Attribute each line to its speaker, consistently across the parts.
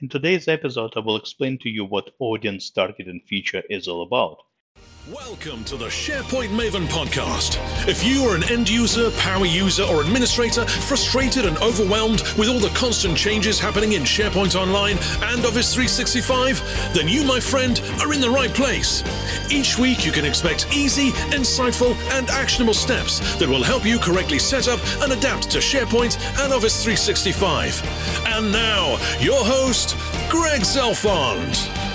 Speaker 1: In today's episode, I will explain to you what audience targeting feature is all about.
Speaker 2: Welcome to the SharePoint Maven podcast. If you are an end user, power user, or administrator frustrated and overwhelmed with all the constant changes happening in SharePoint Online and Office 365, then you, my friend, are in the right place. Each week, you can expect easy, insightful, and actionable steps that will help you correctly set up and adapt to SharePoint and Office 365. And now, your host, Greg Zelfond.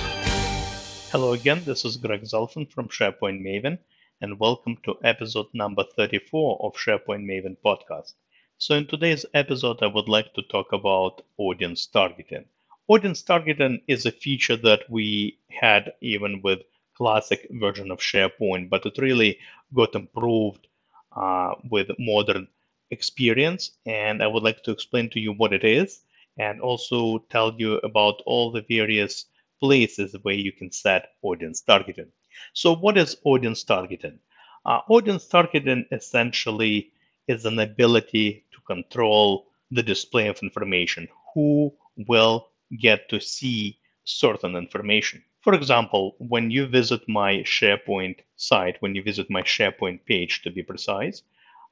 Speaker 1: Hello again, this is Greg Zelfond from SharePoint Maven, and welcome to episode number 34 of SharePoint Maven podcast. So, in today's episode, I would like to talk about audience targeting. Audience targeting is a feature that we had even with classic version of SharePoint, but it really got improved uh, with modern experience. And I would like to explain to you what it is and also tell you about all the various places where you can set audience targeting. So, what is audience targeting? Uh, audience targeting essentially is an ability to control the display of information. Who will get to see certain information? For example, when you visit my SharePoint site, when you visit my SharePoint page to be precise,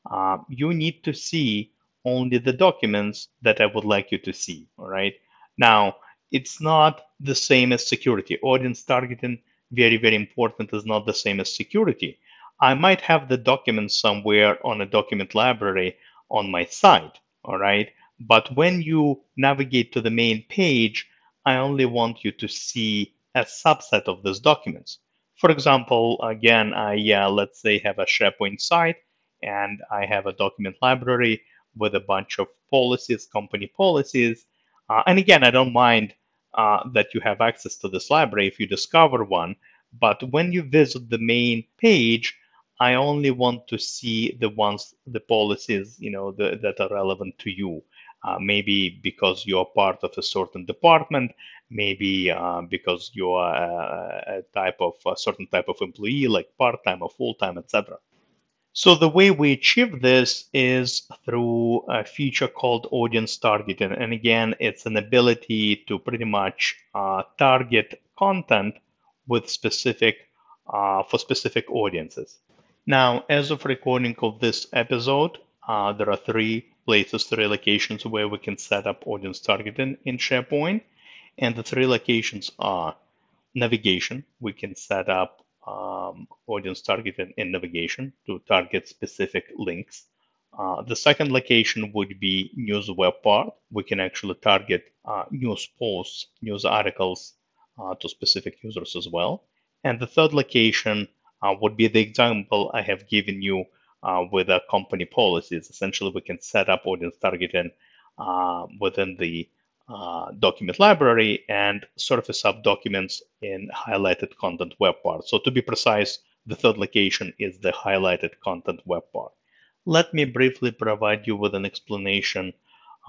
Speaker 1: uh, you need to see only the documents that I would like you to see. All right. Now, it's not the same as security. Audience targeting, very, very important, is not the same as security. I might have the document somewhere on a document library on my site, all right? But when you navigate to the main page, I only want you to see a subset of those documents. For example, again, I uh, let's say have a SharePoint site and I have a document library with a bunch of policies, company policies. Uh, and again, I don't mind uh, that you have access to this library if you discover one. But when you visit the main page, I only want to see the ones, the policies, you know, the, that are relevant to you. Uh, maybe because you're part of a certain department, maybe uh, because you're a, a, type of a certain type of employee, like part-time or full-time, etc. So the way we achieve this is through a feature called audience targeting. And again, it's an ability to pretty much uh, target content with specific uh, for specific audiences. Now, as of recording of this episode, uh, there are three places, three locations where we can set up audience targeting in SharePoint. And the three locations are navigation. We can set up um, audience targeting in navigation to target specific links. Uh, the second location would be news web part. We can actually target uh, news posts, news articles uh, to specific users as well. And the third location uh, would be the example I have given you uh, with the company policies. Essentially, we can set up audience targeting uh, within the uh, document library and surface up documents in highlighted content web part. So to be precise, the third location is the highlighted content web part. Let me briefly provide you with an explanation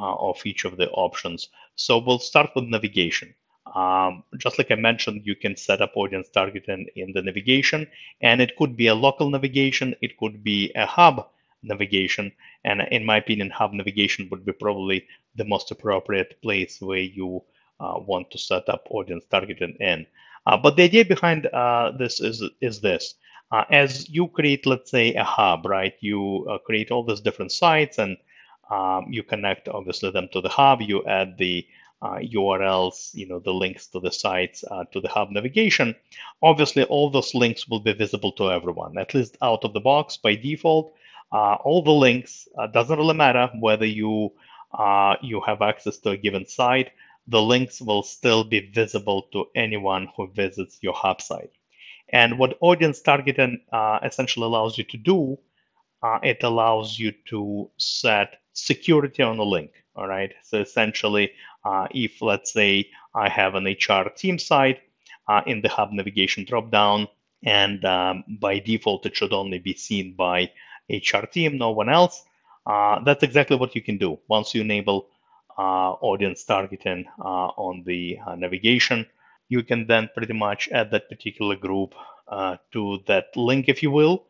Speaker 1: uh, of each of the options. So we'll start with navigation. Um, just like I mentioned, you can set up audience targeting in the navigation, and it could be a local navigation, it could be a hub navigation. And in my opinion, hub navigation would be probably the most appropriate place where you uh, want to set up audience targeting in. Uh, but the idea behind uh, this is is this: uh, as you create, let's say, a hub, right? You uh, create all these different sites, and um, you connect obviously them to the hub. You add the URLs, uh, you know, the links to the sites to the hub navigation. Obviously, all those links will be visible to everyone, at least out of the box by default. All the links doesn't really matter whether you uh, you have access to a given site, the links will still be visible to anyone who visits your hub site. And what audience targeting uh, essentially allows you to do, uh, it allows you to set security on the link. All right. So essentially, uh, if let's say I have an HR team site uh, in the hub navigation dropdown, and um, by default it should only be seen by HR team, no one else. Uh, that's exactly what you can do once you enable uh, audience targeting uh, on the uh, navigation. You can then pretty much add that particular group uh, to that link, if you will.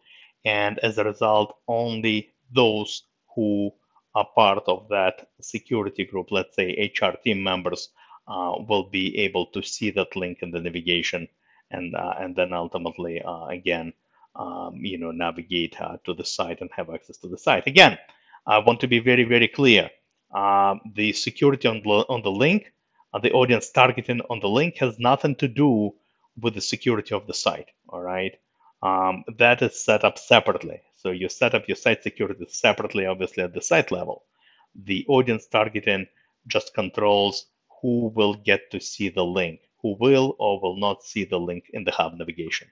Speaker 1: And as a result, only those who are part of that security group, let's say HR team members, uh, will be able to see that link in the navigation and uh, and then ultimately uh, again um, you know navigate uh, to the site and have access to the site. Again I want to be very very clear. Um, the security on the, on the link the audience targeting on the link has nothing to do with the security of the site all right? Um, that is set up separately. So you set up your site security separately obviously at the site level. The audience targeting just controls who will get to see the link, who will or will not see the link in the hub navigation.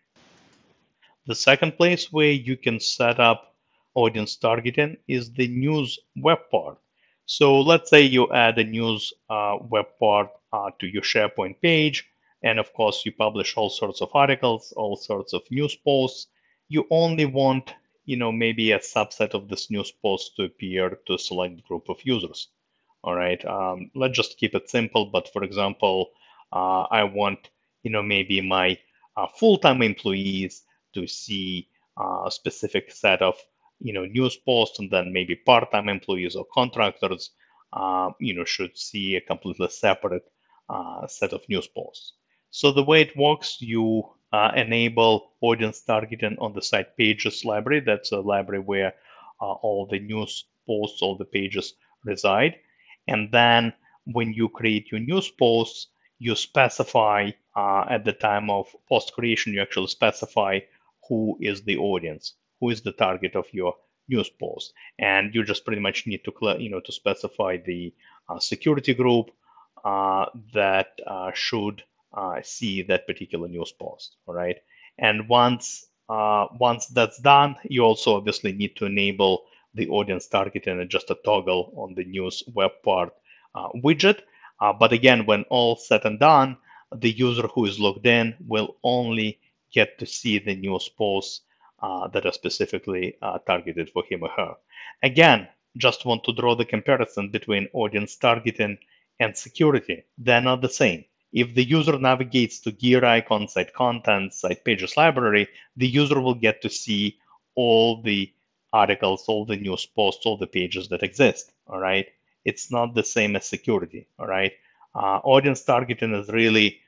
Speaker 1: The second place where you can set up audience targeting is the news web part. So let's say you add a news uh, web part uh, to your SharePoint page, and of course you publish all sorts of articles, all sorts of news posts. You only want, you know, maybe a subset of this news post to appear to a select group of users. All right, um, let's just keep it simple. But for example, uh, I want, you know, maybe my uh, full-time employees to see uh, a specific set of, you know, news posts, and then maybe part-time employees or contractors, uh, you know, should see a completely separate uh, set of news posts. So the way it works, you uh, enable audience targeting on the site pages library. That's a library where all the news posts, all the pages reside. And then when you create your news posts, you specify uh, at the time of post creation, you actually specify who is the audience, who is the target of your news post, and you just pretty much need to you know to specify the uh, security group uh, that uh, should uh, see that particular news post. All right, and once uh, once that's done, you also obviously need to enable the audience targeting and just a toggle on the news web part widget. But again, when all said and done, the user who is logged in will only get to see the news posts uh, that are specifically uh, targeted for him or her. Again, just want to draw the comparison between audience targeting and security. They're not the same. If the user navigates to gear icon, site content, site pages library, the user will get to see all the articles, all the news posts, all the pages that exist. All right. It's not the same as security. All right. Uh, audience targeting is really,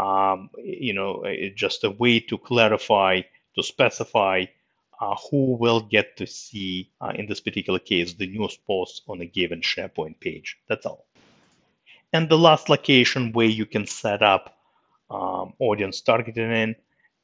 Speaker 1: um, you know, just a way to clarify, to specify uh, who will get to see, uh, in this particular case, the news posts on a given SharePoint page. That's all. And the last location where you can set up um, audience targeting in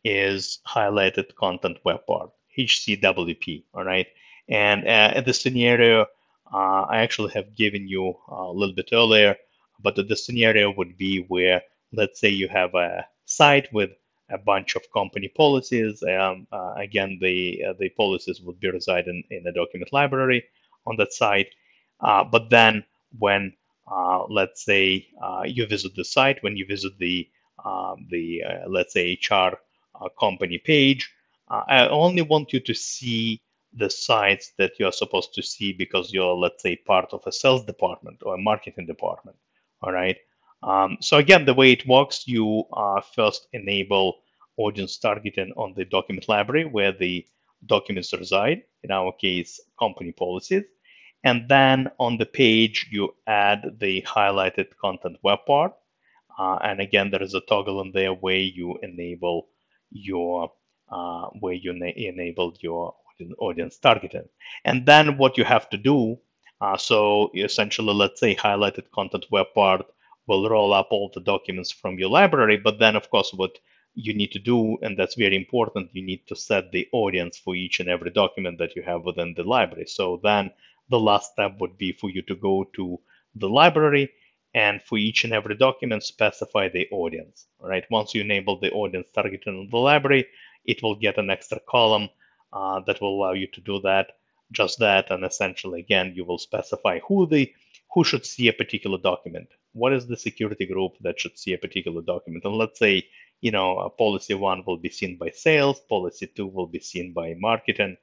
Speaker 1: is highlighted content web part. HCWP, all right? And uh, the scenario uh, I actually have given you a little bit earlier, but the scenario would be where, let's say you have a site with a bunch of company policies. Um, uh, again, the uh, the policies would be residing in the document library on that site. Uh, but then when uh, let's say uh, you visit the site, when you visit the um, the let's say HR company page, uh, I only want you to see the sites that you're supposed to see because you're, let's say, part of a sales department or a marketing department. All right. Um, so again, the way it works, you uh, first enable audience targeting on the document library where the documents reside, in our case, company policies. And then on the page, you add the highlighted content web part. Uh, and again, there is a toggle in there where you enable your uh, where you na- enabled your audience targeting. And then what you have to do, uh, so essentially, let's say highlighted content web part will roll up all the documents from your library, but then of course what you need to do, and that's very important, you need to set the audience for each and every document that you have within the library. So then the last step would be for you to go to the library and for each and every document specify the audience. right Once you enable the audience targeting in the library, it will get an extra column uh, that will allow you to do that, just that, and essentially again you will specify who the who should see a particular document. What is the security group that should see a particular document? And let's say you know policy one will be seen by sales, policy two will be seen by marketing,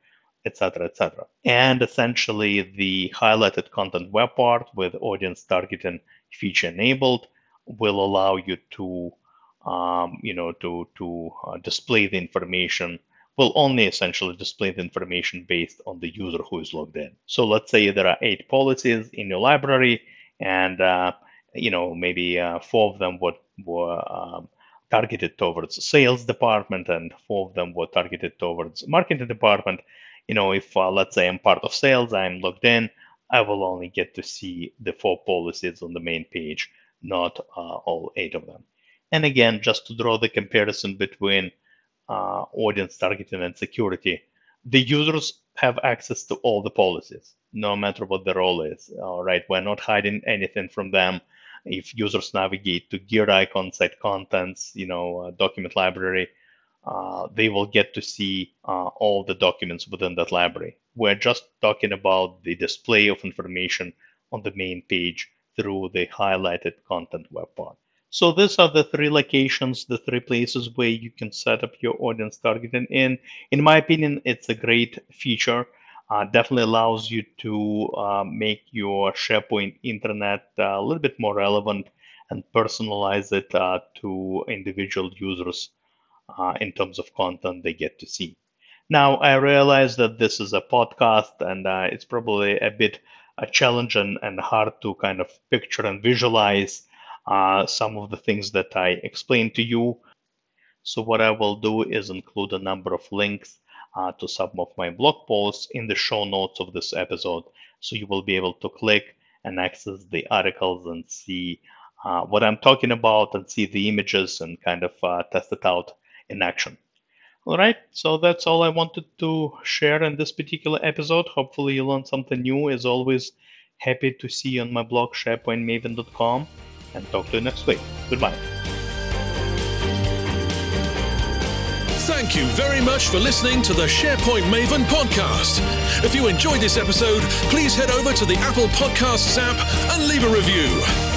Speaker 1: etc., etc. And essentially the highlighted content web part with audience targeting feature enabled will allow you to um, you know, to, to uh, display the information will only essentially display the information based on the user who is logged in. So let's say there are eight policies in your library, and uh, you know, maybe uh, four of them were, were um, targeted towards sales department and four of them were targeted towards marketing department. You know, if uh, let's say I'm part of sales, I'm logged in, I will only get to see the four policies on the main page, not uh, all eight of them. And again, just to draw the comparison between uh, audience targeting and security, the users have access to all the policies, no matter what the role is. All right, we're not hiding anything from them. If users navigate to gear icon, site contents, you know, uh, document library, uh, they will get to see uh, all the documents within that library. We're just talking about the display of information on the main page through the highlighted content web part. So these are the three locations, the three places where you can set up your audience targeting in. In my opinion, it's a great feature. Uh, definitely allows you to uh, make your SharePoint intranet uh, a little bit more relevant and personalize it uh, to individual users uh, in terms of content they get to see. Now, I realize that this is a podcast and it's probably a bit a challenge and, and hard to kind of picture and visualize some of the things that I explained to you. So what I will do is include a number of links uh, to some of my blog posts in the show notes of this episode. So you will be able to click and access the articles and see uh, what I'm talking about and see the images and kind of uh, test it out in action. All right, so that's all I wanted to share in this particular episode. Hopefully, you learned something new. As always, happy to see you on my blog, sharepointmaven.com and talk to you next week. Goodbye.
Speaker 2: Thank you very much for listening to the SharePoint Maven podcast. If you enjoyed this episode, please head over to the Apple Podcasts app and leave a review.